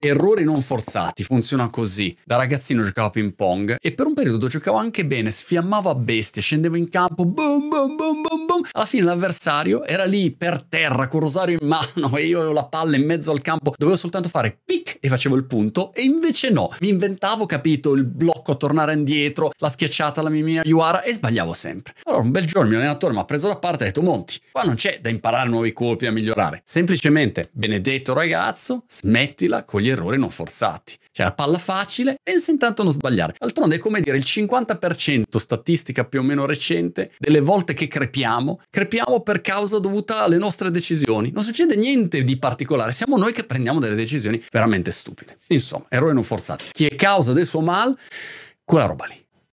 Errori non forzati, funziona così. Da ragazzino giocavo a ping pong e per un periodo giocavo anche bene, sfiammavo a bestia, scendevo in campo, boom, boom, boom, boom, boom. Alla fine l'avversario era lì per terra con rosario in mano e io avevo la palla in mezzo al campo, dovevo soltanto fare pic e facevo il punto e invece no, mi inventavo, capito, il blocco tornare indietro, la schiacciata alla mia Yuara e sbagliavo sempre. Allora un bel giorno il mio allenatore mi ha preso da parte e ha detto Monti, qua non c'è da imparare nuovi colpi a migliorare, semplicemente benedetto ragazzo, smettila con gli errori non forzati. Cioè la palla facile, pensa intanto a non sbagliare. D'altronde è come dire il 50% statistica più o meno recente delle volte che crepiamo, crepiamo per causa dovuta alle nostre decisioni. Non succede niente di particolare, siamo noi che prendiamo delle decisioni veramente stupide. Insomma, errori non forzati. Chi è causa del suo mal? Quella roba lì.